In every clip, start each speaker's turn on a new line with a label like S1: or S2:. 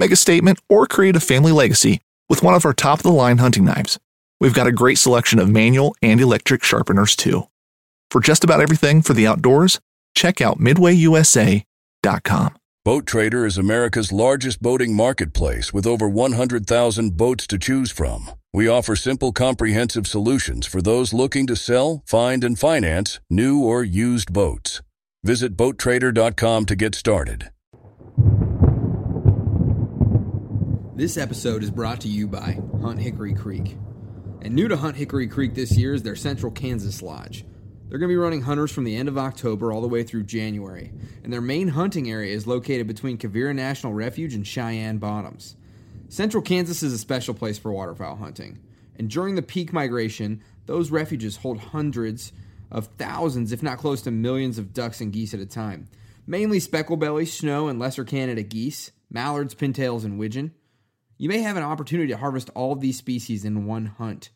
S1: Make a statement or create a family legacy with one of our top of the line hunting knives. We've got a great selection of manual and electric sharpeners too. For just about everything for the outdoors, check out midwayusa.com.
S2: Boat Trader is America's largest boating marketplace with over 100,000 boats to choose from. We offer simple, comprehensive solutions for those looking to sell, find, and finance new or used boats. Visit BoatTrader.com to get started.
S3: This episode is brought to you by Hunt Hickory Creek. And new to Hunt Hickory Creek this year is their Central Kansas Lodge. They're going to be running hunters from the end of October all the way through January, and their main hunting area is located between Quivira National Refuge and Cheyenne Bottoms. Central Kansas is a special place for waterfowl hunting, and during the peak migration, those refuges hold hundreds of thousands, if not close to millions, of ducks and geese at a time. Mainly specklebelly, snow, and lesser Canada geese, mallards, pintails, and widgeon. You may have an opportunity to harvest all of these species in one hunt.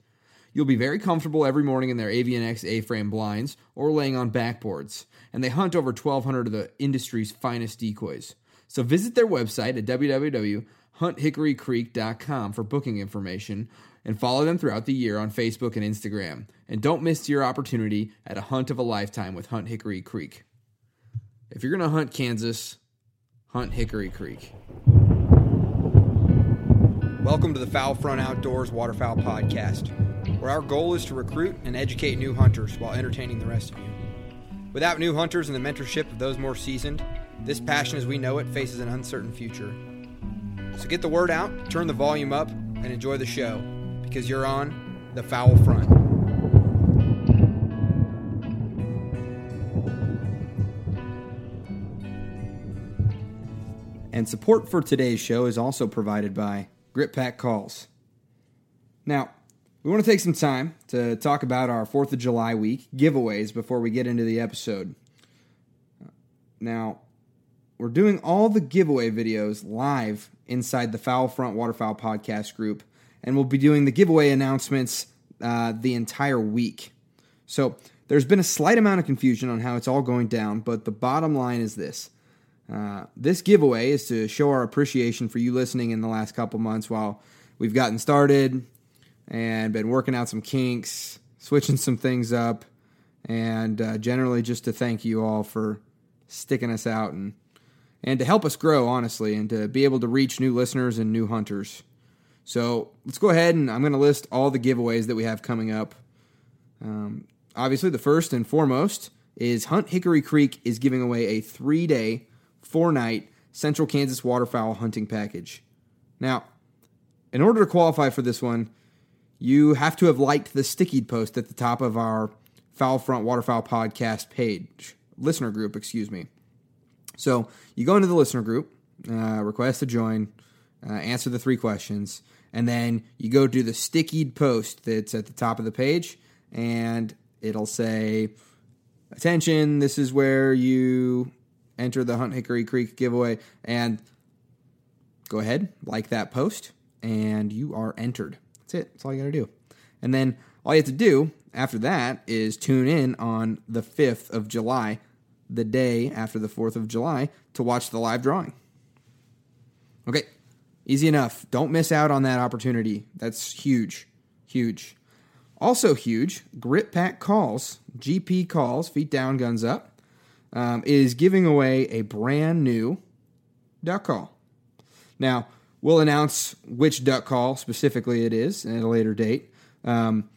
S3: You'll be very comfortable every morning in their Avian-X A-frame blinds or laying on backboards, and they hunt over 1,200 of the industry's finest decoys. So visit their website at www.hunthickorycreek.com for booking information and follow them throughout the year on Facebook and Instagram. And don't miss your opportunity at a hunt of a lifetime with Hunt Hickory Creek. If you're going to hunt Kansas, hunt Hickory Creek. Welcome to the Foul Front Outdoors Waterfowl Podcast, where our goal is to recruit and educate new hunters while entertaining the rest of you. Without new hunters and the mentorship of those more seasoned, this passion as we know it faces an uncertain future. So get the word out, turn the volume up, and enjoy the show, because you're on the Foul Front. And support for today's show is also provided by Grit Pack Calls. Now, we want to take some time to talk about our 4th of July week giveaways before we get into the episode. Now, we're doing all the giveaway videos live inside the Foul Front Waterfowl podcast group, and we'll be doing the giveaway announcements uh, the entire week. So, there's been a slight amount of confusion on how it's all going down, but the bottom line is this uh, this giveaway is to show our appreciation for you listening in the last couple months while we've gotten started and been working out some kinks, switching some things up, and uh, generally just to thank you all for sticking us out and and to help us grow, honestly, and to be able to reach new listeners and new hunters. So let's go ahead and I'm going to list all the giveaways that we have coming up. Um, obviously, the first and foremost is Hunt Hickory Creek is giving away a three day four night Central Kansas waterfowl hunting package. Now, in order to qualify for this one, you have to have liked the sticky post at the top of our Foul Front Waterfowl podcast page, listener group, excuse me. So you go into the listener group, uh, request to join, uh, answer the three questions, and then you go to the stickied post that's at the top of the page, and it'll say, Attention, this is where you enter the Hunt Hickory Creek giveaway and go ahead, like that post, and you are entered. That's it. That's all you got to do. And then all you have to do after that is tune in on the 5th of July, the day after the 4th of July, to watch the live drawing. Okay, easy enough. Don't miss out on that opportunity. That's huge. Huge. Also huge, Grit Pack Calls, GP Calls, feet down, guns up, um, is giving away a brand new duck call. Now, we'll announce which duck call specifically it is at a later date. Um,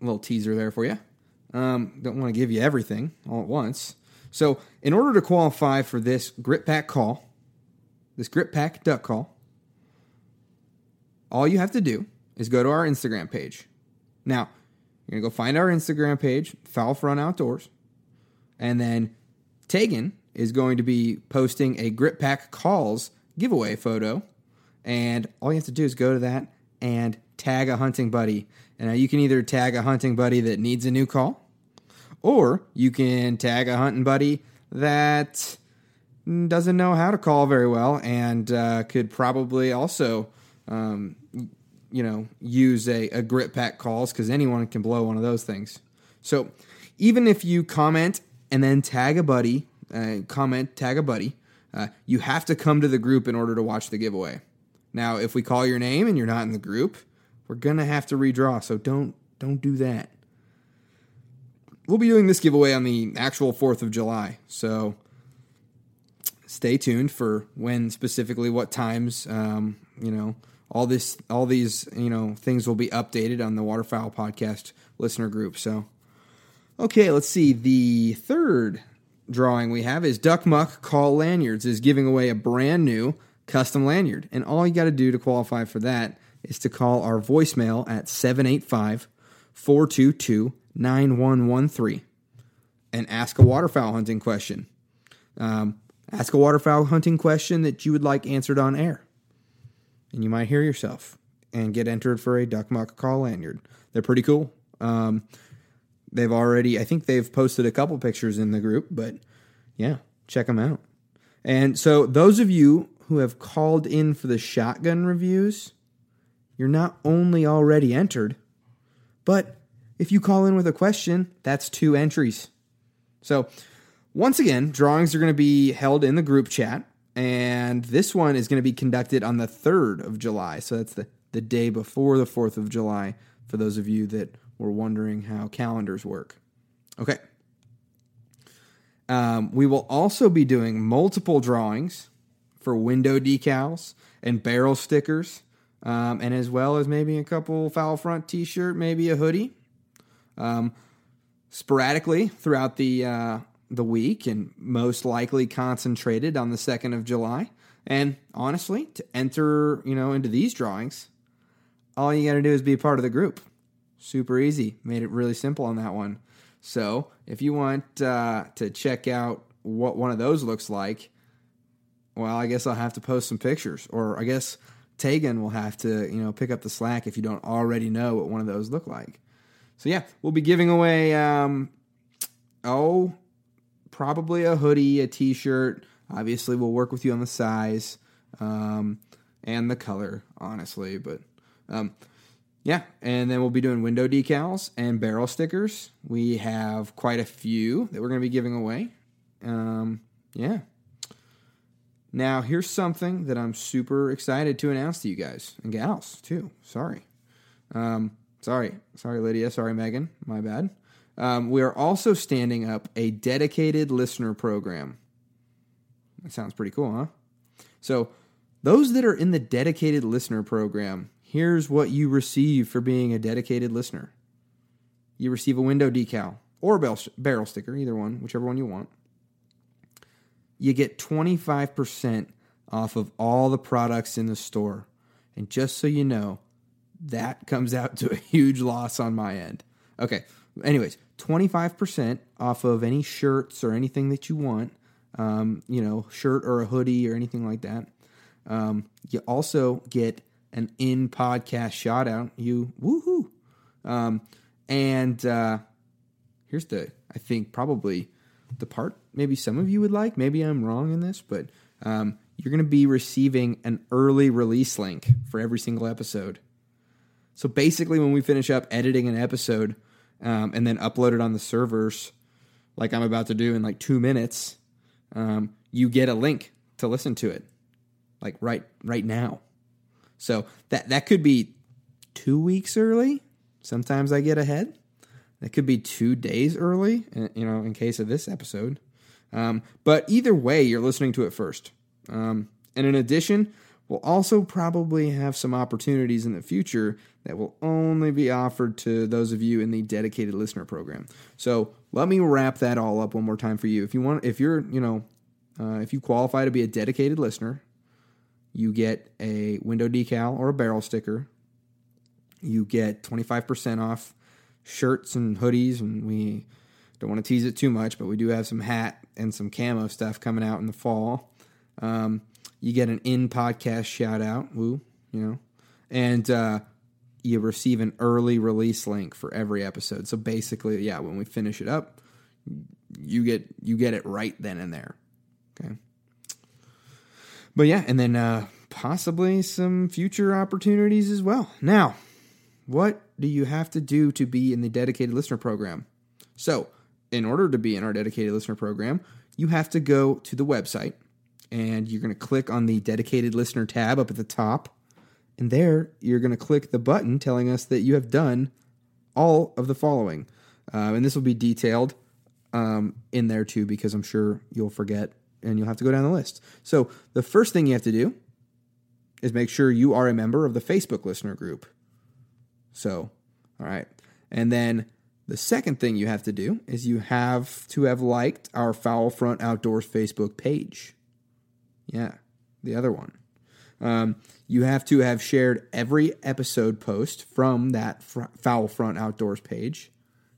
S3: a little teaser there for you. Um, don't want to give you everything all at once. So, in order to qualify for this Grit Pack call, this Grit Pack duck call, all you have to do is go to our Instagram page. Now, you're going to go find our Instagram page, Foul Front Outdoors, and then Tegan is going to be posting a Grit Pack Calls giveaway photo. And all you have to do is go to that and tag a hunting buddy. And you can either tag a hunting buddy that needs a new call, or you can tag a hunting buddy that doesn't know how to call very well and uh, could probably also um, you know, use a, a grit pack calls because anyone can blow one of those things. So even if you comment and then tag a buddy, uh, comment, tag a buddy, uh, you have to come to the group in order to watch the giveaway. Now, if we call your name and you're not in the group, we're gonna have to redraw. So don't don't do that. We'll be doing this giveaway on the actual Fourth of July. So stay tuned for when specifically what times. Um, you know, all this all these you know things will be updated on the waterfowl podcast listener group so okay let's see the third drawing we have is duck muck call lanyards is giving away a brand new custom lanyard and all you got to do to qualify for that is to call our voicemail at 785 422 9113 and ask a waterfowl hunting question um, ask a waterfowl hunting question that you would like answered on air and you might hear yourself and get entered for a Duck Muck Call lanyard. They're pretty cool. Um, they've already, I think they've posted a couple pictures in the group, but yeah, check them out. And so, those of you who have called in for the shotgun reviews, you're not only already entered, but if you call in with a question, that's two entries. So, once again, drawings are going to be held in the group chat and this one is going to be conducted on the 3rd of July. So that's the, the day before the 4th of July for those of you that were wondering how calendars work. Okay. Um, we will also be doing multiple drawings for window decals and barrel stickers, um, and as well as maybe a couple foul front t shirt, maybe a hoodie. Um, sporadically throughout the uh, the week and most likely concentrated on the 2nd of July. And honestly, to enter, you know, into these drawings, all you got to do is be part of the group. Super easy. Made it really simple on that one. So, if you want uh, to check out what one of those looks like, well, I guess I'll have to post some pictures, or I guess Tegan will have to, you know, pick up the slack if you don't already know what one of those look like. So yeah, we'll be giving away, um, oh, probably a hoodie, a t shirt. Obviously, we'll work with you on the size um, and the color, honestly. But um, yeah, and then we'll be doing window decals and barrel stickers. We have quite a few that we're going to be giving away. Um, yeah. Now, here's something that I'm super excited to announce to you guys and gals, too. Sorry. Um, sorry. Sorry, Lydia. Sorry, Megan. My bad. Um, we are also standing up a dedicated listener program. That sounds pretty cool, huh? So, those that are in the dedicated listener program, here's what you receive for being a dedicated listener you receive a window decal or a barrel sticker, either one, whichever one you want. You get 25% off of all the products in the store. And just so you know, that comes out to a huge loss on my end. Okay, anyways, 25% off of any shirts or anything that you want, um, you know, shirt or a hoodie or anything like that. Um, you also get an in podcast shout out. You woohoo. Um, and uh, here's the, I think, probably the part maybe some of you would like. Maybe I'm wrong in this, but um, you're going to be receiving an early release link for every single episode. So basically, when we finish up editing an episode um, and then upload it on the servers, like I'm about to do in like two minutes, um, you get a link to listen to it, like right right now. So that that could be two weeks early. Sometimes I get ahead. That could be two days early, uh, you know, in case of this episode. Um, but either way, you're listening to it first. Um, and in addition, we'll also probably have some opportunities in the future that will only be offered to those of you in the dedicated listener program. So let me wrap that all up one more time for you. If you want, if you're, you know, uh, if you qualify to be a dedicated listener, you get a window decal or a barrel sticker. You get 25% off shirts and hoodies, and we don't want to tease it too much, but we do have some hat and some camo stuff coming out in the fall. Um, you get an in podcast shout out, woo, you know, and uh, you receive an early release link for every episode. So basically, yeah, when we finish it up, you get you get it right then and there. Okay. But yeah, and then uh, possibly some future opportunities as well. Now, what do you have to do to be in the dedicated listener program? So, in order to be in our dedicated listener program, you have to go to the website and you're going to click on the dedicated listener tab up at the top. And there, you're going to click the button telling us that you have done all of the following. Uh, and this will be detailed um, in there too, because I'm sure you'll forget and you'll have to go down the list. So, the first thing you have to do is make sure you are a member of the Facebook listener group. So, all right. And then the second thing you have to do is you have to have liked our Foul Front Outdoors Facebook page. Yeah, the other one. Um, you have to have shared every episode post from that fr- Foul Front Outdoors page.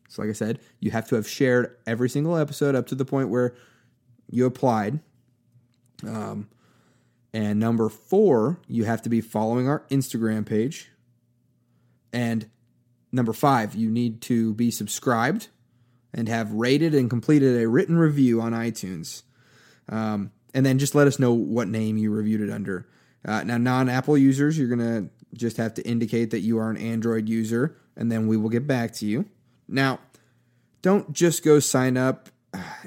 S3: So, like I said, you have to have shared every single episode up to the point where you applied. Um, and number four, you have to be following our Instagram page. And number five, you need to be subscribed and have rated and completed a written review on iTunes. Um, and then just let us know what name you reviewed it under. Uh, now, non Apple users, you're going to just have to indicate that you are an Android user, and then we will get back to you. Now, don't just go sign up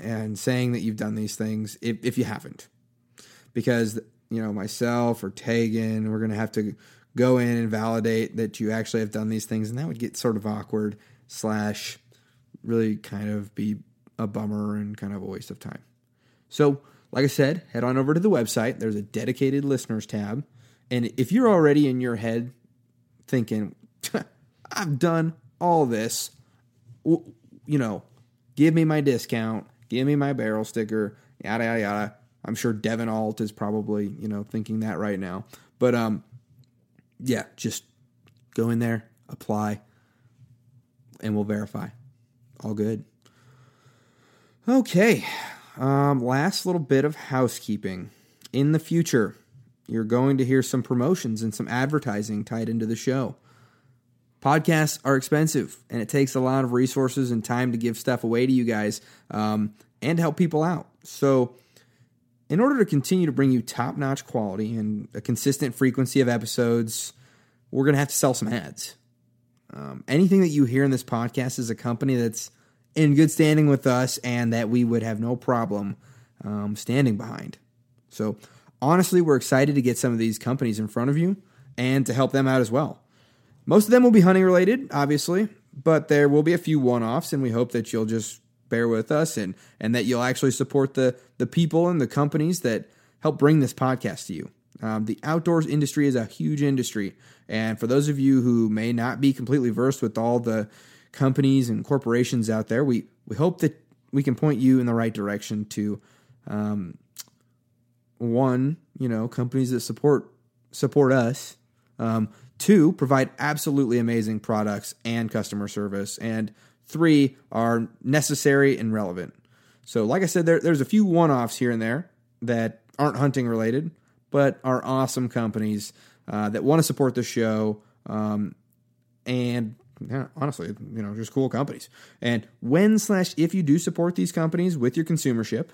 S3: and saying that you've done these things if, if you haven't. Because, you know, myself or Tegan, we're going to have to go in and validate that you actually have done these things, and that would get sort of awkward, slash, really kind of be a bummer and kind of a waste of time. So, like I said, head on over to the website. There's a dedicated listeners tab. And if you're already in your head thinking, I've done all this, you know, give me my discount, give me my barrel sticker, yada, yada, yada. I'm sure Devin Alt is probably, you know, thinking that right now. But, um, yeah, just go in there, apply, and we'll verify. All good. Okay. Um, last little bit of housekeeping. In the future, you're going to hear some promotions and some advertising tied into the show. Podcasts are expensive, and it takes a lot of resources and time to give stuff away to you guys um, and help people out. So, in order to continue to bring you top notch quality and a consistent frequency of episodes, we're going to have to sell some ads. Um, anything that you hear in this podcast is a company that's in good standing with us and that we would have no problem um, standing behind. So, honestly, we're excited to get some of these companies in front of you and to help them out as well. Most of them will be hunting related, obviously, but there will be a few one offs, and we hope that you'll just bear with us and and that you'll actually support the the people and the companies that help bring this podcast to you. Um, the outdoors industry is a huge industry, and for those of you who may not be completely versed with all the companies and corporations out there, we we hope that we can point you in the right direction to um, one, you know, companies that support support us. Um, two, provide absolutely amazing products and customer service, and three are necessary and relevant. So, like I said, there, there's a few one offs here and there that aren't hunting related, but are awesome companies uh, that want to support the show. Um, and yeah, honestly, you know, just cool companies. And when slash if you do support these companies with your consumership,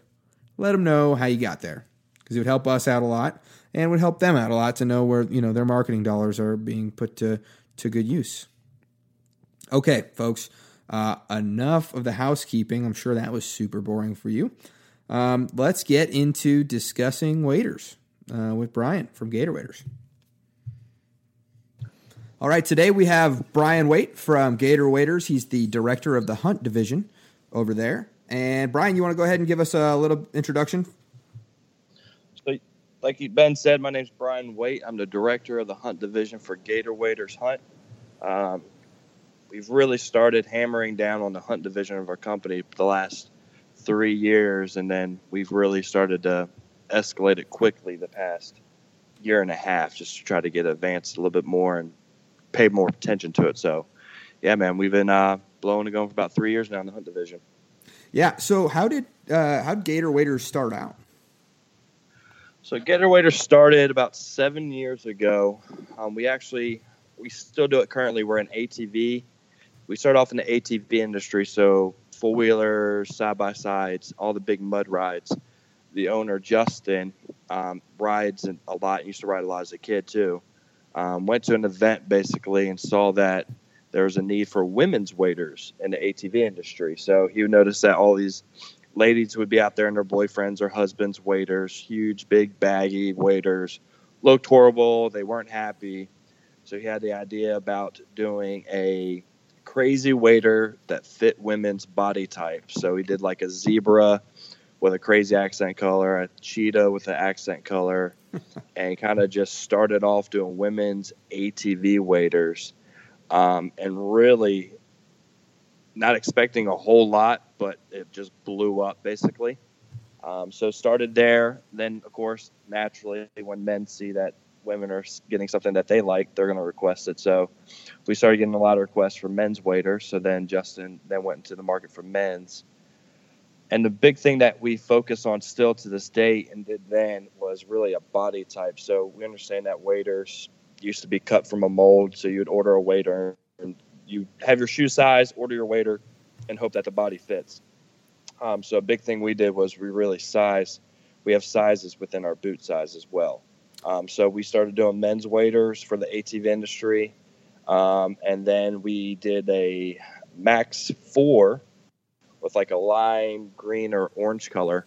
S3: let them know how you got there because it would help us out a lot and would help them out a lot to know where you know their marketing dollars are being put to to good use. Okay, folks, uh, enough of the housekeeping. I'm sure that was super boring for you. Um, let's get into discussing waders uh, with Brian from Gator Waders. All right, today we have Brian Waite from Gator Waders. He's the director of the hunt division over there. And Brian, you want to go ahead and give us a little introduction?
S4: Like Ben said, my name's Brian Waite. I'm the director of the hunt division for Gator Waders Hunt. Um, we've really started hammering down on the hunt division of our company the last three years, and then we've really started to escalate it quickly the past year and a half, just to try to get advanced a little bit more and pay more attention to it. So, yeah, man, we've been uh, blowing and going for about three years now in the hunt division.
S3: Yeah. So how did uh, how did Gator Waders start out?
S4: So Gator Waders started about seven years ago. Um, we actually we still do it currently. We're an ATV. We started off in the ATV industry, so four wheelers, side by sides, all the big mud rides. The owner Justin um, rides a lot. Used to ride a lot as a kid too. Um, went to an event basically and saw that there was a need for women's waders in the ATV industry. So he noticed that all these ladies would be out there and their boyfriends or husbands' waders huge big, baggy waders looked horrible. They weren't happy. So he had the idea about doing a crazy wader that fit women's body type. So he did like a zebra with a crazy accent color, a cheetah with an accent color, and kind of just started off doing women's ATV waders um, and really not expecting a whole lot, but it just blew up basically. Um, so started there. Then, of course, naturally, when men see that women are getting something that they like, they're going to request it. So we started getting a lot of requests for men's waders. So then Justin then went into the market for men's. And the big thing that we focus on still to this day and did then was really a body type. So we understand that waders used to be cut from a mold. So you'd order a wader and you have your shoe size, order your wader, and hope that the body fits. Um, so a big thing we did was we really size. We have sizes within our boot size as well. Um, so we started doing men's waders for the ATV industry, um, and then we did a Max Four with like a lime green or orange color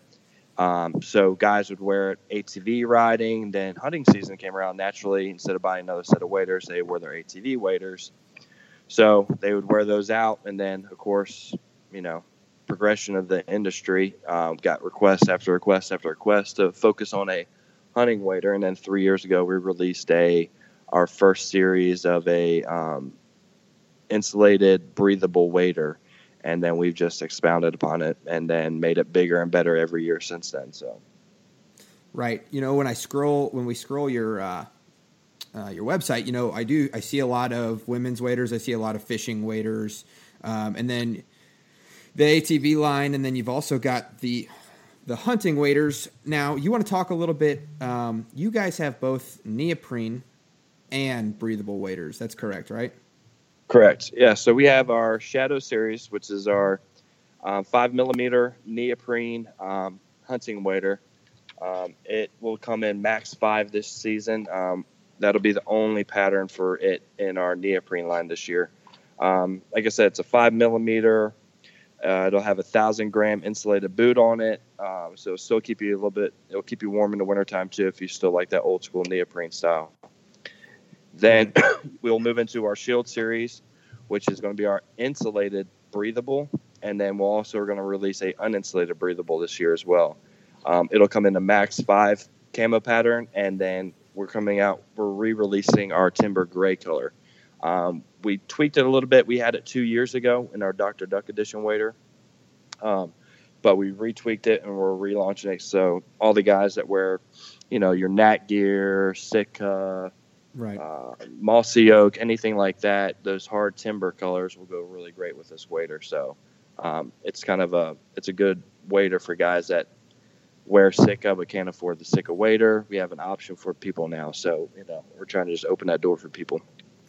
S4: um, so guys would wear it ATV riding. Then hunting season came around naturally. Instead of buying another set of waders, they wore their ATV waders. So they would wear those out, and then of course, you know, progression of the industry um, got request after request after request to focus on a hunting wader. And then three years ago, we released a our first series of a um, insulated breathable wader and then we've just expounded upon it and then made it bigger and better every year since then. So,
S3: right, you know, when I scroll when we scroll your uh, uh, your website, you know, I do I see a lot of women's waders, I see a lot of fishing waders, um, and then the ATV line, and then you've also got the the hunting waders. Now, you want to talk a little bit? Um, you guys have both neoprene and breathable waders. That's correct, right?
S4: Correct. Yeah. So we have our Shadow series, which is our um, five millimeter neoprene um, hunting wader. Um, it will come in max five this season. Um, that'll be the only pattern for it in our neoprene line this year. Um, like I said, it's a five millimeter. Uh, it'll have a thousand gram insulated boot on it, um, so it'll still keep you a little bit. It'll keep you warm in the wintertime too, if you still like that old school neoprene style. Then we'll move into our Shield series, which is going to be our insulated breathable, and then we'll also going to release a uninsulated breathable this year as well. Um, it'll come in the Max Five camo pattern, and then we're coming out. We're re-releasing our Timber Gray color. Um, we tweaked it a little bit. We had it two years ago in our Dr. Duck Edition wader, um, but we retweaked it and we're relaunching it. So all the guys that wear, you know, your NatGear, Sitka,
S3: right?
S4: Uh, mossy oak, anything like that. Those hard timber colors will go really great with this wader. So um, it's kind of a it's a good wader for guys that wear Sitka but can't afford the Sitka wader. We have an option for people now, so you know we're trying to just open that door for people.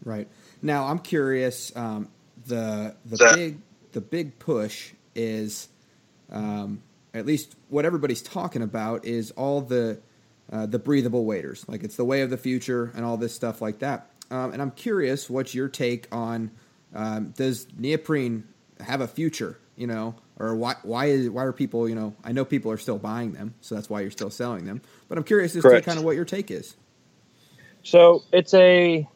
S3: Right now, I'm curious. Um, the the big the big push is um, at least what everybody's talking about is all the uh, the breathable waders. Like it's the way of the future and all this stuff like that. um, and I'm curious what's your take on um, does neoprene have a future? You know, or why why is why are people you know I know people are still buying them, so that's why you're still selling them. But I'm curious as Correct. to kind of what your take is.
S4: So it's a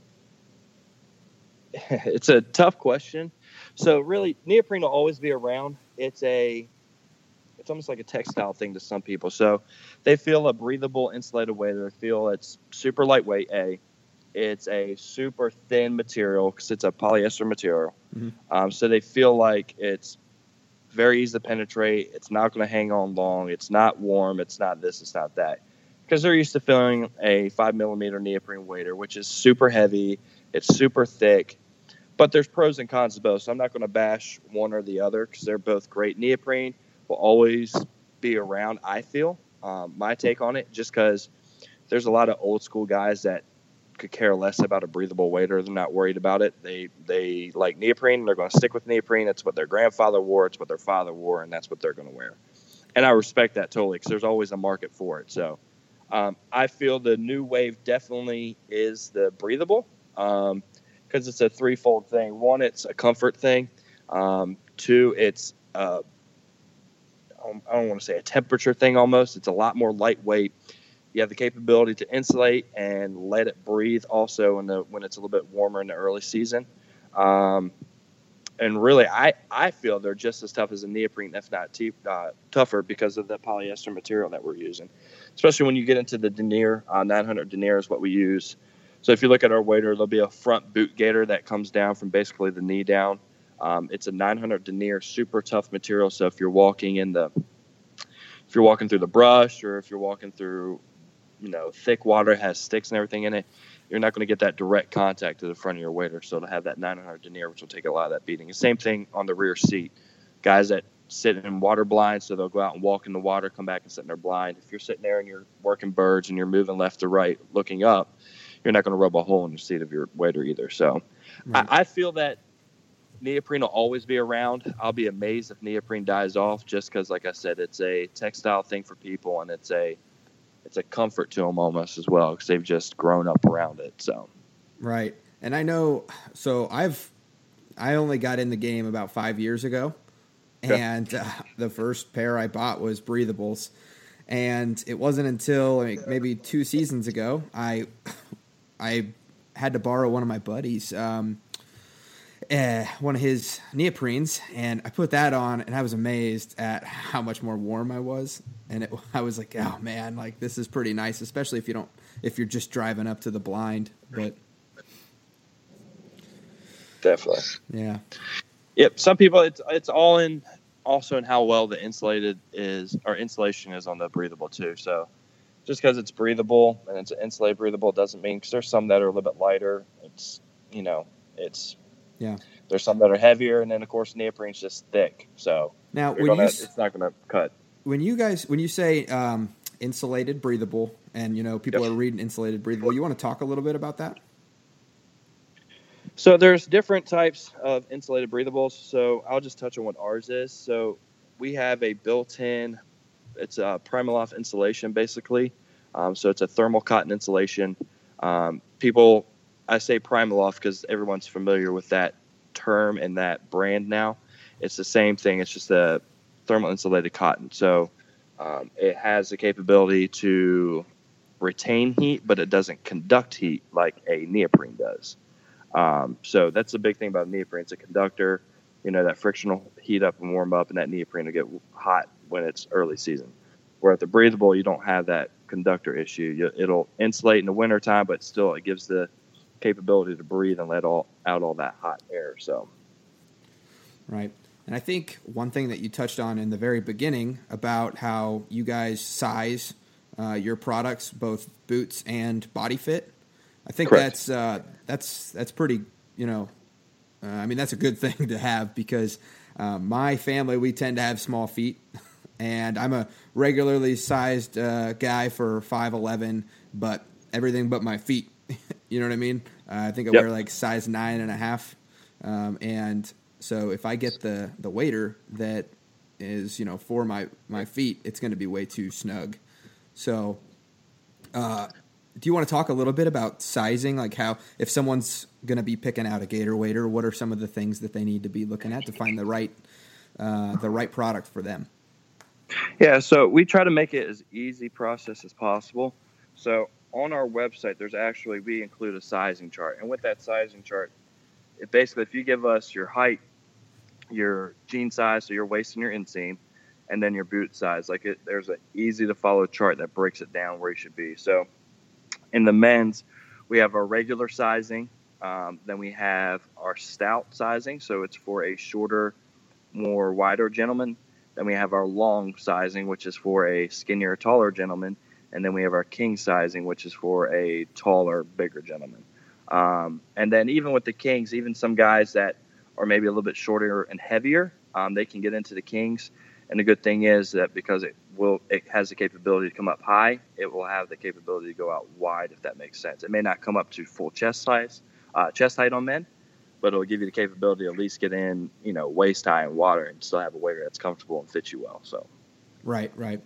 S4: it's a tough question. So really, neoprene will always be around. It's a it's almost like a textile thing to some people. So they feel a breathable, insulated way. They feel it's super lightweight. A, it's a super thin material because it's a polyester material. Mm-hmm. Um, so they feel like it's very easy to penetrate. It's not going to hang on long. It's not warm. It's not this. It's not that. Because they're used to feeling a five millimeter neoprene wader, which is super heavy. It's super thick. But there's pros and cons to both. So I'm not going to bash one or the other because they're both great. Neoprene will always be around, I feel. Um, my take on it, just because there's a lot of old school guys that could care less about a breathable wader. They're not worried about it. They they like neoprene. They're going to stick with neoprene. It's what their grandfather wore. It's what their father wore, and that's what they're going to wear. And I respect that totally because there's always a market for it. So um, I feel the new wave definitely is the breathable because um, it's a threefold thing. One, it's a comfort thing. Um, two, it's uh, I don't want to say a temperature thing almost. It's a lot more lightweight. You have the capability to insulate and let it breathe also in the when it's a little bit warmer in the early season. Um, and really, I, I feel they're just as tough as a neoprene, if not t- uh, tougher, because of the polyester material that we're using. Especially when you get into the denier, uh, 900 denier is what we use. So if you look at our wader, there'll be a front boot gaiter that comes down from basically the knee down. Um, it's a 900 denier, super tough material. So if you're walking in the, if you're walking through the brush, or if you're walking through, you know, thick water has sticks and everything in it, you're not going to get that direct contact to the front of your wader. So to have that 900 denier, which will take a lot of that beating. The same thing on the rear seat. Guys that sit in water blind, so they'll go out and walk in the water, come back and sit in their blind. If you're sitting there and you're working birds and you're moving left to right, looking up, you're not going to rub a hole in the seat of your wader either. So right. I, I feel that neoprene will always be around. I'll be amazed if neoprene dies off, just because, like I said, it's a textile thing for people, and it's a it's a comfort to them almost as well because they've just grown up around it. So,
S3: right. And I know. So I've I only got in the game about five years ago, and uh, the first pair I bought was breathables, and it wasn't until like, maybe two seasons ago I I had to borrow one of my buddies. Um, uh, one of his neoprenes, and I put that on, and I was amazed at how much more warm I was. And it, I was like, "Oh man, like this is pretty nice, especially if you don't, if you're just driving up to the blind." But
S4: definitely,
S3: yeah,
S4: yep. Some people, it's it's all in, also in how well the insulated is or insulation is on the breathable too. So just because it's breathable and it's insulated breathable doesn't mean because there's some that are a little bit lighter. It's you know it's
S3: yeah.
S4: There's some that are heavier, and then of course neoprene's just thick. So
S3: now when
S4: gonna,
S3: you,
S4: it's not going to cut.
S3: When you guys, when you say um, insulated, breathable, and you know people are reading insulated, breathable, you want to talk a little bit about that?
S4: So there's different types of insulated breathables. So I'll just touch on what ours is. So we have a built-in, it's a Primaloft insulation basically. Um, so it's a thermal cotton insulation. Um, people I say Primaloft because everyone's familiar with that term and that brand now. It's the same thing. It's just a thermal insulated cotton. So um, it has the capability to retain heat, but it doesn't conduct heat like a neoprene does. Um, so that's the big thing about neoprene. It's a conductor. You know, that friction will heat up and warm up, and that neoprene will get hot when it's early season. Where at the breathable, you don't have that conductor issue. It'll insulate in the wintertime, but still it gives the capability to breathe and let all out all that hot air. So,
S3: right. And I think one thing that you touched on in the very beginning about how you guys size uh, your products, both boots and body fit. I think Correct. that's uh, that's that's pretty. You know, uh, I mean that's a good thing to have because uh, my family we tend to have small feet, and I'm a regularly sized uh, guy for five eleven, but everything but my feet you know what I mean? Uh, I think I yep. wear like size nine and a half, um, and so if I get the the wader that is you know for my my feet, it's going to be way too snug. So, uh, do you want to talk a little bit about sizing? Like how if someone's going to be picking out a gator wader, what are some of the things that they need to be looking at to find the right uh, the right product for them?
S4: Yeah, so we try to make it as easy process as possible. So on our website, there's actually we include a sizing chart, and with that sizing chart, it basically if you give us your height, your jean size, so your waist and your inseam, and then your boot size, like it, there's an easy to follow chart that breaks it down where you should be. So in the men's, we have our regular sizing, um, then we have our stout sizing, so it's for a shorter, more wider gentleman. Then we have our long sizing, which is for a skinnier, taller gentleman. And then we have our king sizing, which is for a taller, bigger gentleman. Um, and then even with the kings, even some guys that are maybe a little bit shorter and heavier, um, they can get into the kings. And the good thing is that because it will, it has the capability to come up high, it will have the capability to go out wide, if that makes sense. It may not come up to full chest size, uh, chest height on men, but it'll give you the capability to at least get in, you know, waist high in water and still have a wader that's comfortable and fits you well. So,
S3: right, right.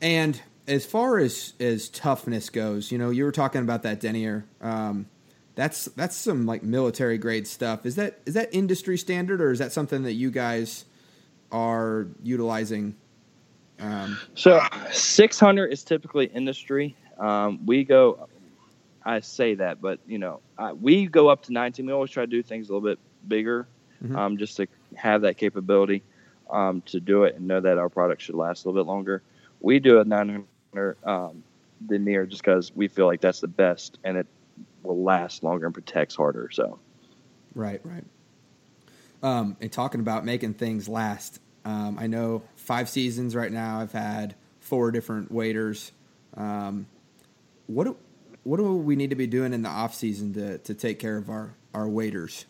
S3: And as far as as toughness goes, you know, you were talking about that denier. Um, that's that's some like military grade stuff. Is that is that industry standard or is that something that you guys are utilizing?
S4: Um, so, six hundred is typically industry. Um, we go I say that, but you know, I, we go up to 19. We always try to do things a little bit bigger, mm-hmm. um, just to have that capability um, to do it and know that our product should last a little bit longer. We do a 900 um, denier just because we feel like that's the best and it will last longer and protects harder. So,
S3: right, right. Um, and talking about making things last, um, I know five seasons right now. I've had four different waders. Um, what what do we need to be doing in the off season to to take care of our our waders?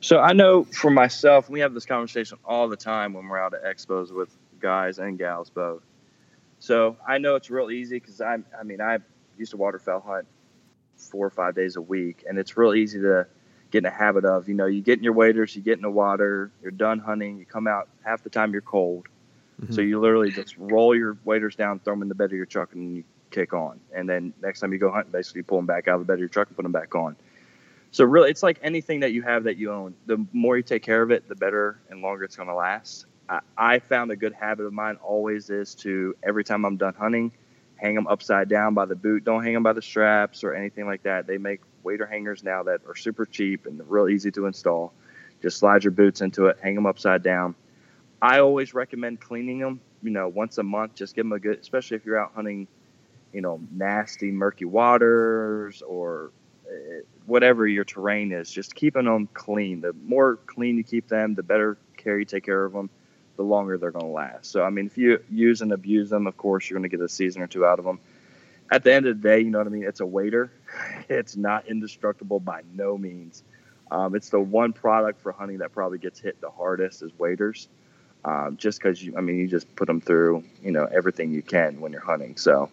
S4: So I know for myself, we have this conversation all the time when we're out at expos with guys and gals both. So I know it's real easy because I I mean I used to waterfowl hunt four or five days a week, and it's real easy to get in a habit of you know you get in your waders, you get in the water, you're done hunting, you come out half the time you're cold, mm-hmm. so you literally just roll your waders down, throw them in the bed of your truck, and you kick on. And then next time you go hunting, basically pull them back out of the bed of your truck and put them back on. So really, it's like anything that you have that you own. The more you take care of it, the better and longer it's going to last. I, I found a good habit of mine always is to every time I'm done hunting, hang them upside down by the boot. Don't hang them by the straps or anything like that. They make wader hangers now that are super cheap and real easy to install. Just slide your boots into it, hang them upside down. I always recommend cleaning them, you know, once a month. Just give them a good, especially if you're out hunting you know, nasty, murky waters or uh, whatever your terrain is, just keeping them clean. The more clean you keep them, the better care you take care of them, the longer they're going to last. So, I mean, if you use and abuse them, of course, you're going to get a season or two out of them. At the end of the day, you know what I mean? It's a wader. It's not indestructible by no means. Um, it's the one product for hunting that probably gets hit the hardest is waders. Um, just because you, I mean, you just put them through, you know, everything you can when you're hunting. So,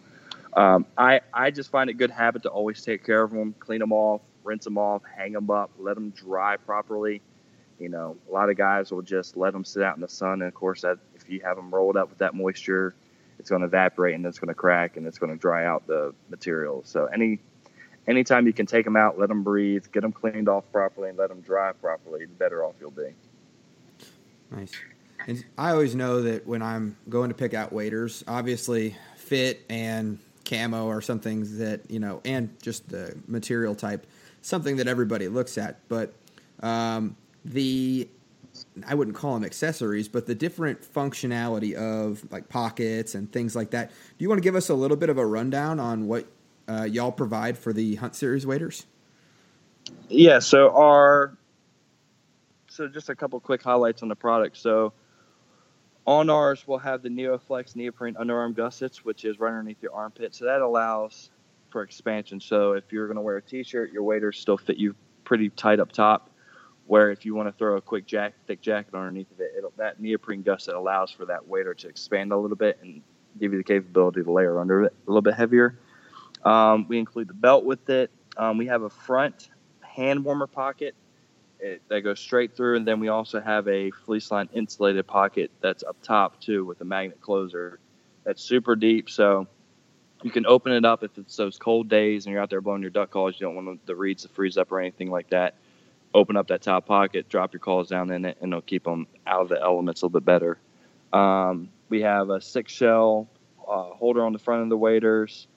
S4: um, I I just find it good habit to always take care of them, clean them off, rinse them off, hang them up, let them dry properly. You know, a lot of guys will just let them sit out in the sun, and of course, that if you have them rolled up with that moisture, it's going to evaporate and it's going to crack and it's going to dry out the material. So any anytime you can take them out, let them breathe, get them cleaned off properly, and let them dry properly, the better off you'll be.
S3: Nice. And I always know that when I'm going to pick out waders, obviously fit and camo are some things that you know, and just the material type, something that everybody looks at. But um, the I wouldn't call them accessories, but the different functionality of like pockets and things like that. Do you want to give us a little bit of a rundown on what uh, y'all provide for the Hunt Series waders?
S4: Yeah, so our so just a couple quick highlights on the product. So on ours, we'll have the NeoFlex neoprene underarm gussets, which is right underneath your armpit. So that allows for expansion. So if you're going to wear a t-shirt, your waders still fit you pretty tight up top. Where if you want to throw a quick jack, thick jacket underneath of it, that neoprene gusset allows for that wader to expand a little bit and give you the capability to layer under it a little bit heavier. Um, we include the belt with it. Um, we have a front hand warmer pocket it, that goes straight through, and then we also have a fleece line insulated pocket that's up top too with a magnet closer that's super deep. So you can open it up if it's those cold days and you're out there blowing your duck calls. You don't want the reeds to freeze up or anything like that. Open up that top pocket, drop your calls down in it, and it'll keep them out of the elements a little bit better. Um, we have a six shell uh, holder on the front of the waders.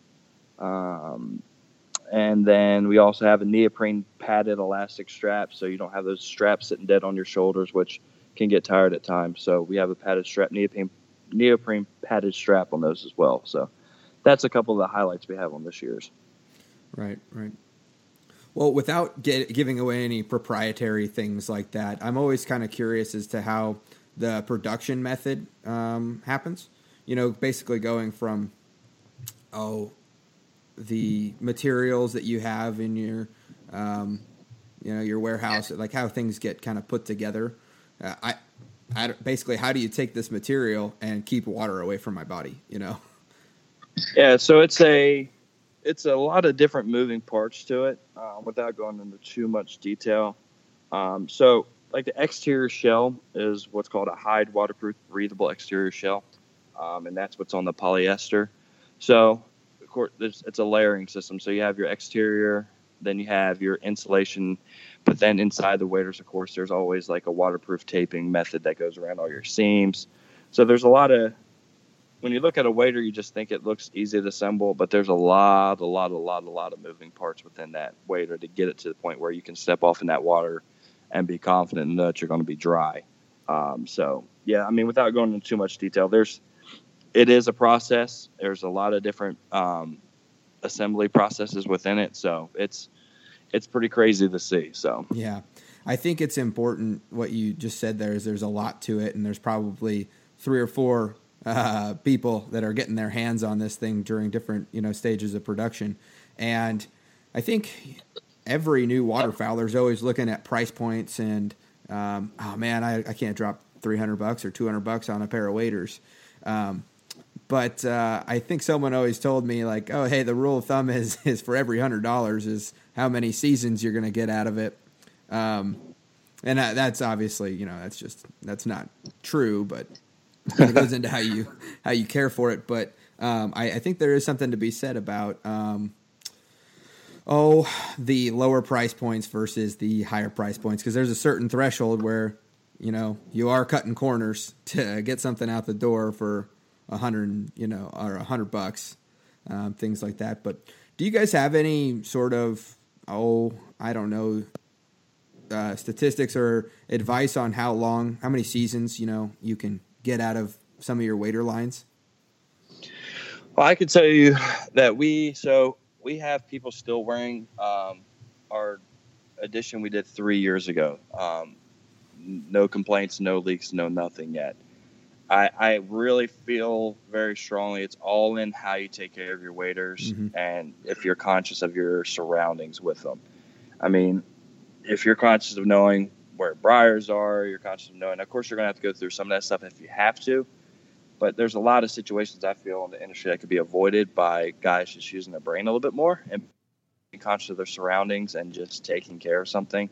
S4: Um, and then we also have a neoprene padded elastic strap, so you don't have those straps sitting dead on your shoulders, which can get tired at times. So we have a padded strap, neoprene, neoprene padded strap on those as well. So that's a couple of the highlights we have on this year's.
S3: Right, right. Well, without get, giving away any proprietary things like that, I'm always kind of curious as to how the production method um, happens. You know, basically going from oh the materials that you have in your um, you know your warehouse, like how things get kind of put together. Uh, I, I basically how do you take this material and keep water away from my body? You know.
S4: Yeah, so it's a it's a lot of different moving parts to it. Uh, without going into too much detail, um, so like the exterior shell is what's called a hide waterproof breathable exterior shell, um, and that's what's on the polyester. So of course, it's a layering system. So you have your exterior, then you have your insulation, but then inside the waders, of course, there's always like a waterproof taping method that goes around all your seams. So there's a lot of when you look at a wader, you just think it looks easy to assemble, but there's a lot, a lot, a lot, a lot of moving parts within that wader to get it to the point where you can step off in that water and be confident that you're going to be dry. Um, so yeah, I mean, without going into too much detail, there's it is a process. There's a lot of different um, assembly processes within it, so it's it's pretty crazy to see. So
S3: yeah, I think it's important what you just said. There is there's a lot to it, and there's probably three or four uh, people that are getting their hands on this thing during different you know stages of production, and I think every new waterfowler is always looking at price points and um, oh man, I, I can't drop three hundred bucks or two hundred bucks on a pair of waders. Um, but uh, I think someone always told me like, oh hey, the rule of thumb is is for every hundred dollars is how many seasons you're going to get out of it. Um, and that's obviously you know that's just that's not true, but it goes into how you how you care for it. But um, I, I, think there is something to be said about um, oh the lower price points versus the higher price points because there's a certain threshold where you know you are cutting corners to get something out the door for a hundred you know or a hundred bucks, um, things like that. But do you guys have any sort of oh I don't know uh, statistics or advice on how long, how many seasons you know you can get out of some of your wader lines?
S4: Well, I could tell you that we so we have people still wearing um, our edition we did three years ago. Um, no complaints, no leaks, no nothing yet. I, I really feel very strongly it's all in how you take care of your waders mm-hmm. and if you're conscious of your surroundings with them. I mean, if you're conscious of knowing where briars are. You're conscious of knowing. Of course, you're going to have to go through some of that stuff if you have to. But there's a lot of situations I feel in the industry that could be avoided by guys just using their brain a little bit more and being conscious of their surroundings and just taking care of something.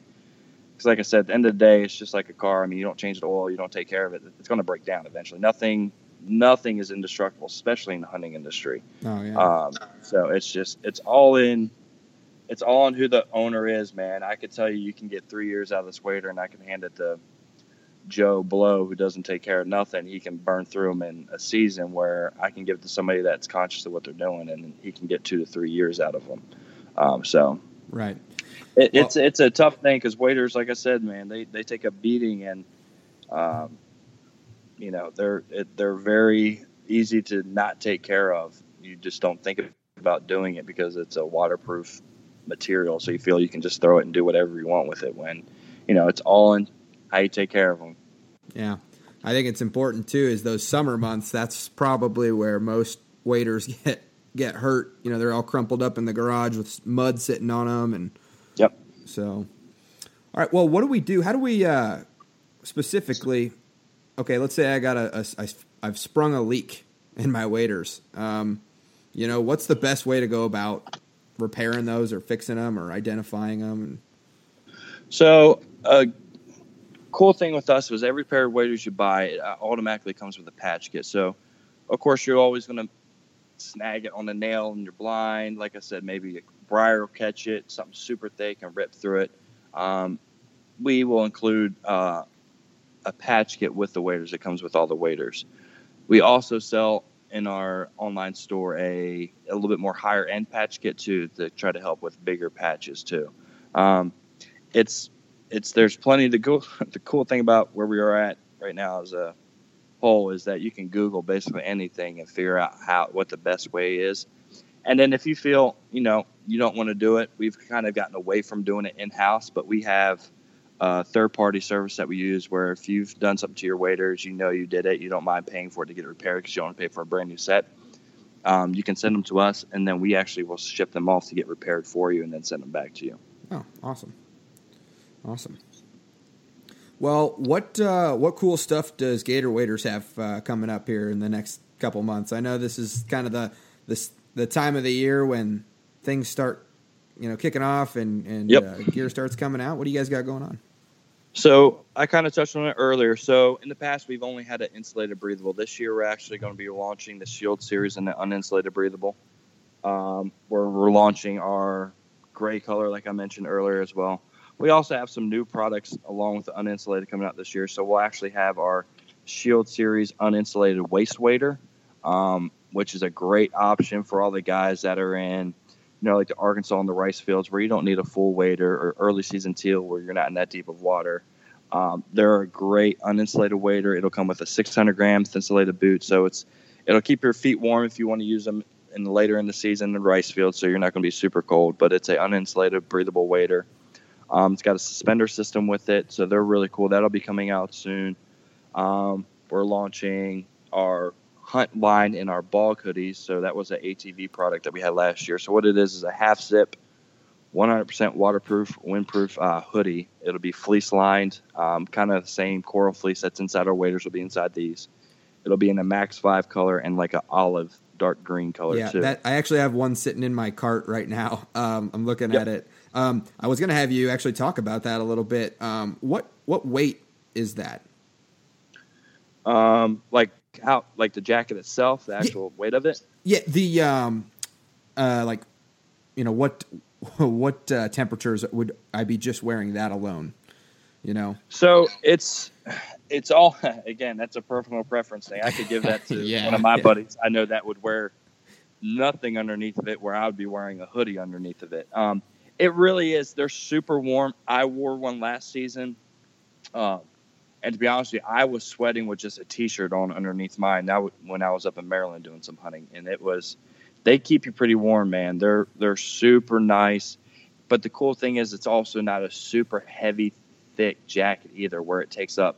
S4: Because, like I said, at the end of the day, it's just like a car. I mean, you don't change the oil, you don't take care of it, it's going to break down eventually. Nothing, nothing is indestructible, especially in the hunting industry.
S3: Oh yeah.
S4: Um, so it's just it's all in it's all on who the owner is, man. I could tell you, you can get three years out of this wader, and I can hand it to Joe Blow, who doesn't take care of nothing. He can burn through them in a season, where I can give it to somebody that's conscious of what they're doing, and he can get two to three years out of them. Um, so,
S3: right,
S4: it, well, it's it's a tough thing because waders, like I said, man, they they take a beating, and um, you know they're they're very easy to not take care of. You just don't think about doing it because it's a waterproof material, so you feel you can just throw it and do whatever you want with it. When you know it's all in how you take care of them.
S3: Yeah, I think it's important too. Is those summer months? That's probably where most waders get get hurt. You know, they're all crumpled up in the garage with mud sitting on them, and
S4: yep.
S3: So, all right. Well, what do we do? How do we uh, specifically? Okay, let's say I got a, a I, I've sprung a leak in my waders. Um, you know, what's the best way to go about repairing those or fixing them or identifying them?
S4: So, a cool thing with us was every pair of waders you buy it uh, automatically comes with a patch kit. So, of course, you're always going to snag it on a nail in your blind. Like I said, maybe a briar will catch it, something super thick and rip through it. Um, we will include uh, a patch kit with the waders. It comes with all the waders. We also sell in our online store a, a little bit more higher end patch kit too to try to help with bigger patches too. Um, it's it's there's plenty to go. The cool thing about where we are at right now as a whole is that you can Google basically anything and figure out how what the best way is. And then if you feel you know you don't want to do it, we've kind of gotten away from doing it in house, but we have a third party service that we use where if you've done something to your waders, you know you did it, you don't mind paying for it to get repaired because you don't want to pay for a brand new set. Um, you can send them to us, and then we actually will ship them off to get repaired for you, and then send them back to you.
S3: Oh, awesome, awesome. Well, what uh, what cool stuff does Gator Waders have uh, coming up here in the next couple months? I know this is kind of the this the time of the year when things start, you know, kicking off and and
S4: Yep.
S3: uh, gear starts coming out. What do you guys got going on?
S4: So I kind of touched on it earlier. So in the past, we've only had an insulated breathable. This year, we're actually going to be launching the Shield series and the uninsulated breathable. Um, where we're launching our gray color, like I mentioned earlier, as well. We also have some new products along with the uninsulated coming out this year. So we'll actually have our Shield series uninsulated waist wader, um, which is a great option for all the guys that are in know, like the Arkansas and the rice fields where you don't need a full wader or early season teal where you're not in that deep of water. Um, they're a great uninsulated wader. It'll come with a 600 grams insulated boot, so it's it'll keep your feet warm if you want to use them in later in the season in rice fields, so you're not going to be super cold. But it's a uninsulated, breathable wader. Um, it's got a suspender system with it, so they're really cool. That'll be coming out soon. Um, we're launching our hunt line in our bog hoodies. So that was an ATV product that we had last year. So what it is is a half zip, 100% waterproof, windproof uh, hoodie. It'll be fleece lined, um, kind of the same coral fleece that's inside our waders will be inside these. It'll be in a max five color and like an olive dark green color
S3: yeah,
S4: too.
S3: that I actually have one sitting in my cart right now. Um, I'm looking
S4: Yep.
S3: at it. Um, I was going to have you actually talk about that a little bit. Um, what what weight is that?
S4: um, like how like the jacket itself, the actual weight of it.
S3: Yeah, the um, uh, like, you know what what uh, temperatures would I be just wearing that alone? You know,
S4: So it's it's all again. That's a personal preference thing. I could give that to
S3: Yeah,
S4: one of my
S3: yeah.
S4: buddies. I know that would wear nothing underneath of it, where I would be wearing a hoodie underneath of it. Um, it really is. They're super warm. I wore one last season, um, and to be honest with you, I was sweating with just a t-shirt on underneath mine. That when I was up in Maryland doing some hunting, and it was. They keep you pretty warm, man. They're they're super nice. But the cool thing is, it's also not a super heavy, thick jacket either, where it takes up.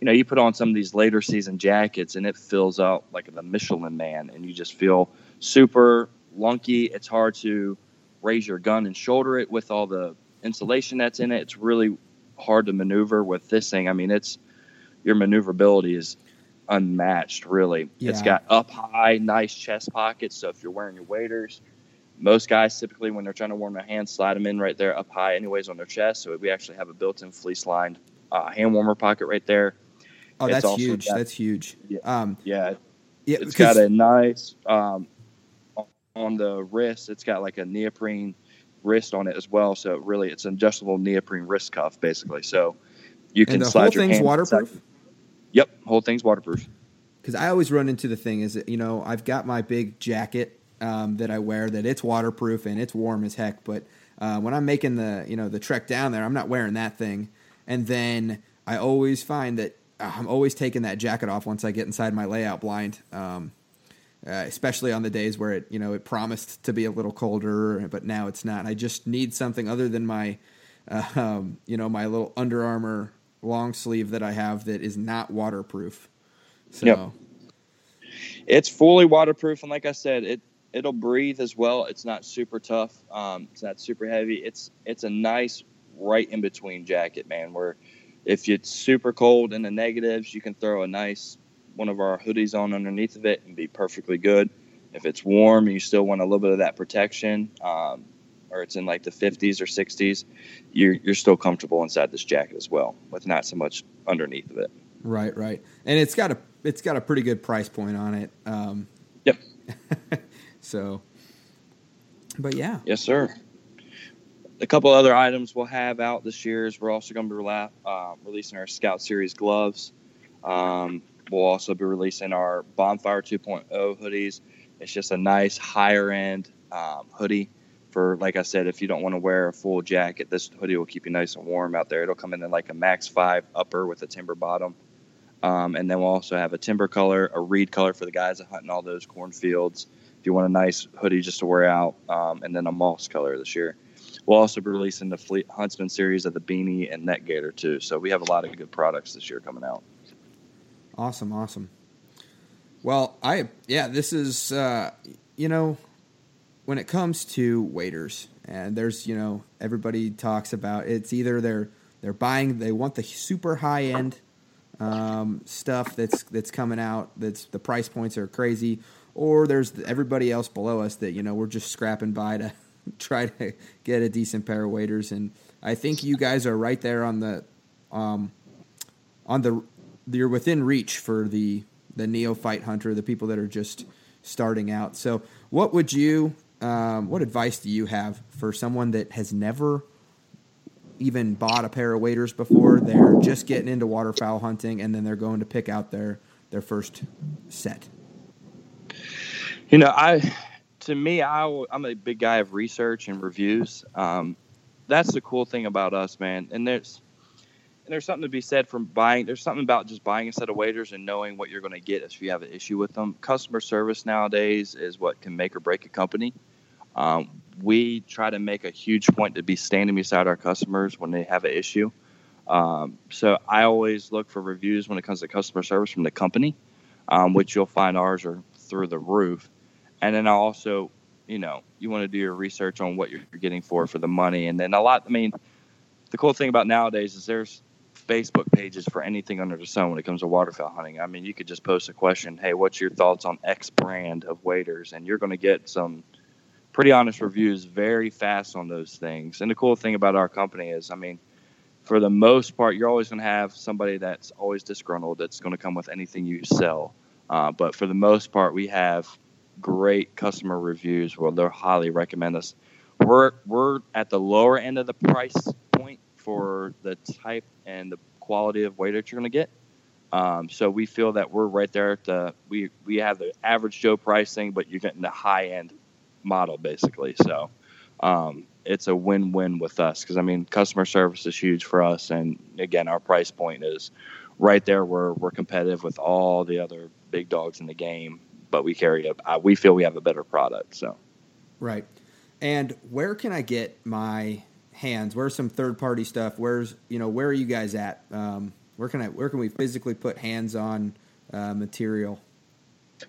S4: You know, you put on some of these later season jackets, and it fills out like the Michelin Man, and you just feel super lunky. It's hard to raise your gun and shoulder it with all the insulation that's in it. It's really hard to maneuver with this thing. I mean, it's your maneuverability is unmatched, really. it's got up high, nice chest pockets. So if you're wearing your waders, most guys typically when they're trying to warm their hands, slide them in right there up high, anyways, on their chest. So we actually have a built-in fleece-lined uh, hand warmer pocket right there.
S3: oh,
S4: It's
S3: that's
S4: also
S3: huge.
S4: got-
S3: that's huge.
S4: Yeah.
S3: Um,
S4: Yeah,
S3: yeah,
S4: it's got a nice um, on the wrist. It's got like a neoprene wrist on it as well. So really, it's an adjustable neoprene wrist cuff, basically. So you can
S3: and the
S4: slide
S3: whole
S4: your
S3: thing's waterproof.
S4: inside- Yep, whole thing's waterproof.
S3: because I always run into the thing is that you know I've got my big jacket um, that I wear that it's waterproof and it's warm as heck, but uh, when I'm making the you know the trek down there, I'm not wearing that thing, and then I always find that uh, I'm always taking that jacket off once I get inside my layout blind. Um, uh, especially on the days where it you know it promised to be a little colder, but now it's not. I just need something other than my uh, um, you know my little Under Armour long sleeve that I have that is not waterproof. So
S4: Yep. It's fully waterproof, and like I said, it it'll breathe as well. It's not super tough. Um, it's not super heavy. It's it's a nice right in between jacket, man. Where if it's super cold in the negatives, you can throw a nice one of our hoodies on underneath of it and be perfectly good. If it's warm and you still want a little bit of that protection, um, or it's in like the 50s or 60s, you're you're still comfortable inside this jacket as well, with not so much underneath of it.
S3: Right, right, and it's got a it's got a pretty good price point on it. Um,
S4: Yep.
S3: So, but yeah,
S4: Yes, sir. A couple other items we'll have out this year is we're also going to be rela- uh, releasing our Scout Series gloves. Um, we'll also be releasing our Bonfire 2.0 hoodies. It's just a nice higher end um, hoodie for, like I said, if you don't want to wear a full jacket, this hoodie will keep you nice and warm out there. It'll come in like a Max 5 upper with a timber bottom. Um, and then we'll also have a timber color, a reed color for the guys that hunt in all those cornfields. If you want a nice hoodie just to wear out, um, and then a moss color this year. We'll also be releasing the Fleet Huntsman series of the beanie and neck gaiter too. So we have a lot of good products this year coming out.
S3: awesome, awesome. Well, I yeah, this is uh, you know when it comes to waders, and there's you know everybody talks about it's either they're they're buying they want the super high end um, stuff that's that's coming out that's the price points are crazy, or there's everybody else below us that you know we're just scrapping by to try to get a decent pair of waders, and I think you guys are right there on the um, on the you're within reach for the the neophyte hunter, the people that are just starting out. So, what would you, um, what advice do you have for someone that has never even bought a pair of waders before? They're just getting into waterfowl hunting, and then they're going to pick out their their first set.
S4: You know, I to me, I, am a big guy of research and reviews. Um, that's the cool thing about us, man. And there's and there's something to be said from buying. There's something about just buying a set of waders and knowing what you're going to get if you have an issue with them. Customer service nowadays is what can make or break a company. Um, we try to make a huge point to be standing beside our customers when they have an issue. Um, so I always look for reviews when it comes to customer service from the company, um, which you'll find ours are through the roof. And then I also, you know, you want to do your research on what you're getting for for the money. And then a lot. I mean, the cool thing about nowadays is there's Facebook pages for anything under the sun when it comes to waterfowl hunting. I mean, you could just post a question, "Hey, what's your thoughts on X brand of waders?" and you're going to get some pretty honest reviews very fast on those things. And the cool thing about our company is, I mean, for the most part, you're always going to have somebody that's always disgruntled that's going to come with anything you sell. Uh, but for the most part, we have great customer reviews where they'll highly recommend us. We're we're at the lower end of the price point for the type and the quality of weight that you're going to get. Um, so we feel that we're right there at the we we have the average Joe pricing, but you're getting the high end model basically. So um, it's a win win with us because I mean customer service is huge for us, and again our price point is right there where we're competitive with all the other big dogs in the game, but we carry a uh, we feel we have a better product. So
S3: Right. And where can I get my hands? Where's some third party stuff? Where's you know where are you guys at? Um, where can I where can we physically put hands on uh, material?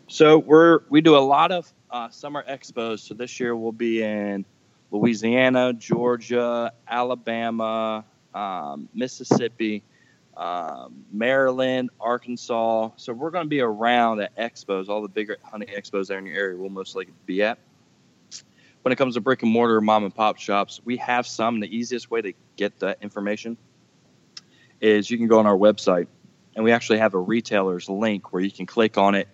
S4: So we're we do a lot of uh, summer expos. So this year we'll be in Louisiana, Georgia, Alabama, um, Mississippi, um, Maryland, Arkansas. So we're going to be around at expos, all the bigger hunting expos there in your area. We'll most likely be at. When it comes to brick and mortar mom and pop shops, we have some. The easiest way to get that information is you can go on our website, and we actually have a retailer's link where you can click on it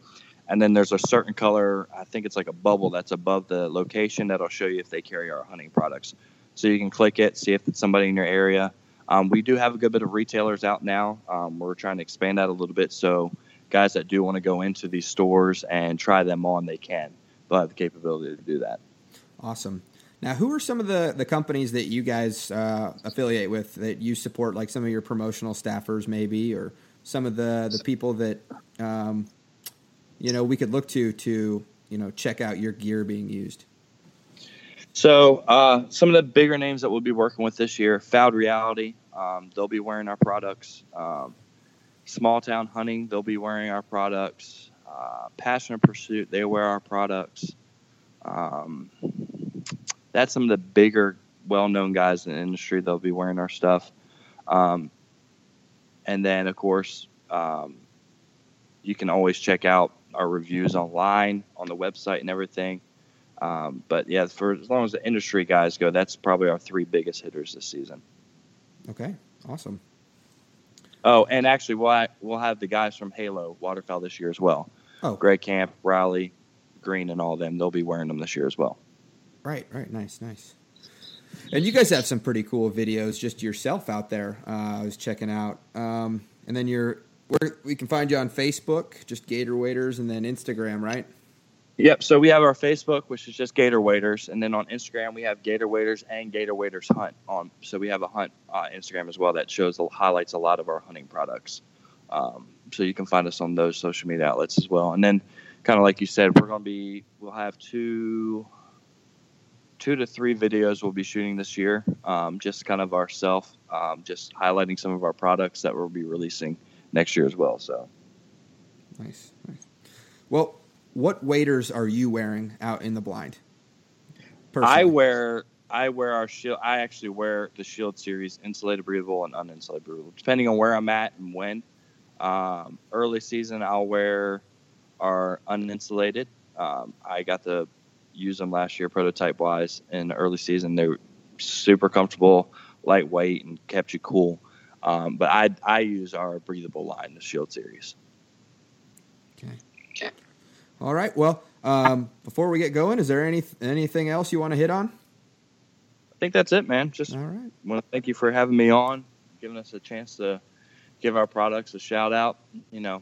S4: and then there's a certain color i think it's like a bubble that's above the location that'll show you if they carry our hunting products. So you can click it see if it's somebody in your area. Um, we do have a good bit of retailers out now. Um, we're trying to expand that a little bit. So guys that do want to go into these stores and try them on they can they'll have the capability to do that.
S3: Awesome. Now, who are some of the, the companies that you guys uh, affiliate with that you support, like some of your promotional staffers, maybe, or some of the, the people that um, you know we could look to to you know check out your gear being used?
S4: So uh, some of the bigger names that we'll be working with this year, Fowled Reality, um, they'll be wearing our products. Um, Small Town Hunting, they'll be wearing our products. Uh, Passion and Pursuit, they wear our products. Um, that's some of the bigger, well-known guys in the industry. They'll be wearing our stuff. Um, and then, of course, um, you can always check out our reviews online on the website and everything. Um, but yeah, for as long as the industry guys go, that's probably our three biggest hitters this season.
S3: Okay, awesome.
S4: Oh, and actually, we'll, we'll have the guys from Halo Waterfowl this year as well.
S3: Oh,
S4: Greg Camp, Riley, Green and all of them, they'll be wearing them this year as well.
S3: Right, right, nice, nice. And you guys have some pretty cool videos just yourself out there. Uh, I was checking out, um, and then you're where we can find you on Facebook, just Gator Waders, and then Instagram, right?
S4: Yep. So we have our Facebook, which is just Gator Waders, and then on Instagram we have Gator Waders and Gator Waders Hunt on. So we have a hunt uh, Instagram as well that shows highlights a lot of our hunting products. Um, so you can find us on those social media outlets as well. And then, kind of like you said, we're going to be we'll have two two to three videos we'll be shooting this year, um, just kind of ourself, um, just highlighting some of our products that we'll be releasing next year as well. So
S3: nice, nice. Well, what waders are you wearing out in the blind?
S4: Personally? I wear I wear our shield. I actually wear the Shield series, insulated breathable and uninsulated breathable, depending on where I'm at and when. Um, early season, I'll wear our uninsulated. Um, I got to use them last year, prototype wise, in early season. They're super comfortable, lightweight, and kept you cool. Um, but I I use our breathable line, the Shield series.
S3: Okay. Okay. All right. Well, um, before we get going, is there any anything else you want to hit on?
S4: I think that's it, man. Just All right. want to thank you for having me on, giving us a chance to give our products a shout out. You know,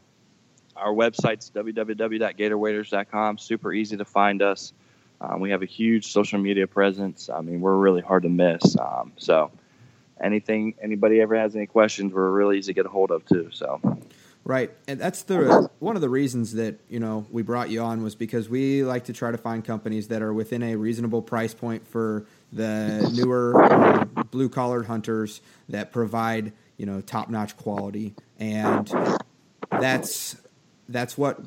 S4: our website's www.gatorwaders.com. Super easy to find us. Um, we have a huge social media presence. I mean, we're really hard to miss. Um, so, anything, anybody ever has any questions, we're really easy to get a hold of too. So,
S3: Right, and that's the one of the reasons that you know we brought you on was because we like to try to find companies that are within a reasonable price point for the newer uh, blue collared hunters that provide you know top notch quality, and that's that's what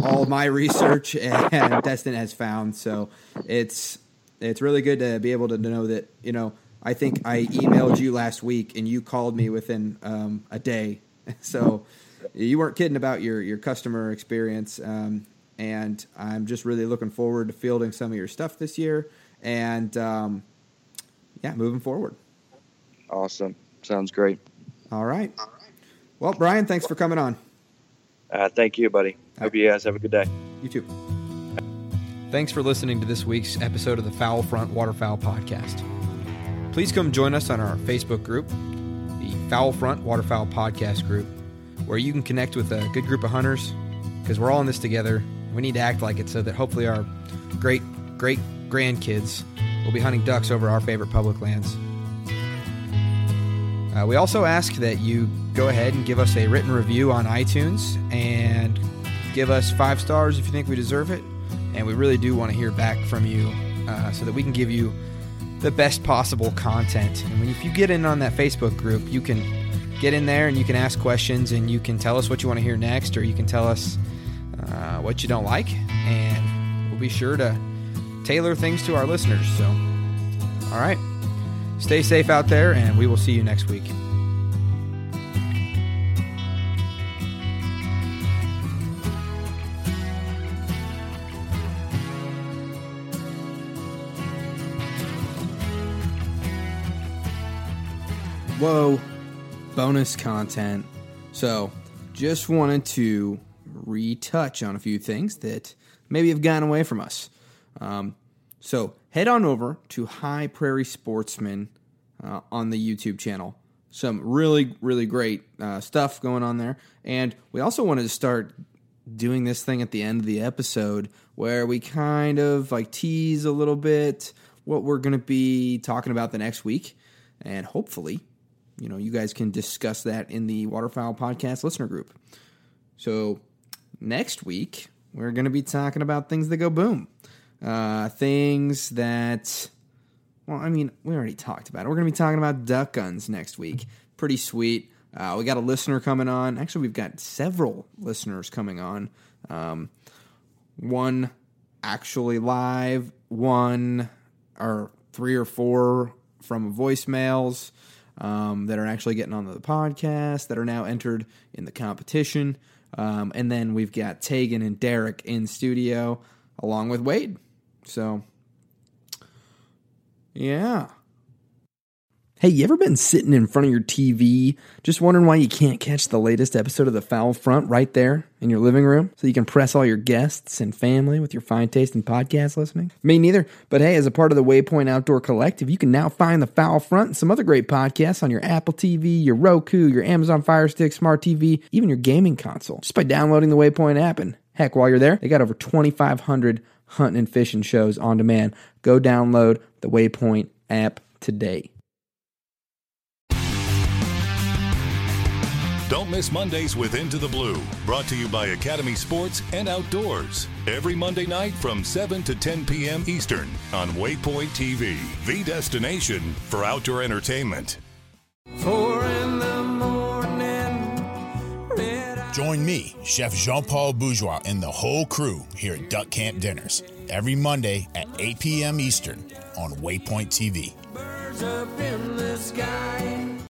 S3: all my research and Destin has found. So it's it's really good to be able to know that you know I think I emailed you last week and you called me within um, a day. So you weren't kidding about your your customer experience. Um, and I'm just really looking forward to fielding some of your stuff this year, and um, yeah, moving forward.
S4: Awesome, sounds great.
S3: All right. Well, Brian, thanks for coming on.
S4: Uh, thank you, buddy. Hope you guys have a good day.
S3: You too.
S5: Thanks for listening to this week's episode of the Foul Front Waterfowl Podcast. Please come join us on our Facebook group, the Fowl Front Waterfowl Podcast group where you can connect with a good group of hunters because we're all in this together. We need to act like it so that hopefully our great great grandkids will be hunting ducks over our favorite public lands. Uh, we also ask that you go ahead and give us a written review on iTunes and give us five stars if you think we deserve it. And we really do want to hear back from you uh, so that we can give you the best possible content. And if you get in on that Facebook group, you can get in there and you can ask questions and you can tell us what you want to hear next or you can tell us uh, what you don't like. And we'll be sure to tailor things to our listeners. So, all right. Stay safe out there, and we will see you next week.
S3: Whoa bonus content. So, just wanted to retouch on a few things that maybe have gone away from us. Um, so, head on over to High Prairie Sportsman uh, on the YouTube channel. Some really, really great uh, stuff going on there. And we also wanted to start doing this thing at the end of the episode where we kind of like tease a little bit what we're going to be talking about the next week. And hopefully, you know, you guys can discuss that in the Waterfowl Podcast listener group. So next week, we're going to be talking about things that go boom. Uh, things that, well, I mean, we already talked about it. We're going to be talking about duck guns next week. Pretty sweet. Uh, we got a listener coming on. Actually, we've got several listeners coming on. Um, one actually live, one or three or four from voicemails um, that are actually getting on the podcast that are now entered in the competition. Um, and then we've got Tegan and Derek in studio along with Wade. So, yeah. Hey, you ever been sitting in front of your TV just wondering why you can't catch the latest episode of The Foul Front right there in your living room so you can press all your guests and family with your fine taste in podcast listening? Me neither. But hey, as a part of the Waypoint Outdoor Collective, you can now find The Foul Front and some other great podcasts on your Apple TV, your Roku, your Amazon Fire Stick, Smart TV, even your gaming console just by downloading the Waypoint app. And heck, while you're there, they got over 2,500 hunting and fishing shows on demand. Go download the Waypoint app today.
S6: Don't miss Mondays with Into the Blue, brought to you by Academy Sports and Outdoors. Every Monday night from 7 to 10 p.m. Eastern on Waypoint TV, the destination for outdoor entertainment. Four in the morning.
S7: Join me, Chef Jean Paul Bourgeois, and the whole crew here at Duck Camp Dinners every Monday at 8 p.m. Eastern on Waypoint TV.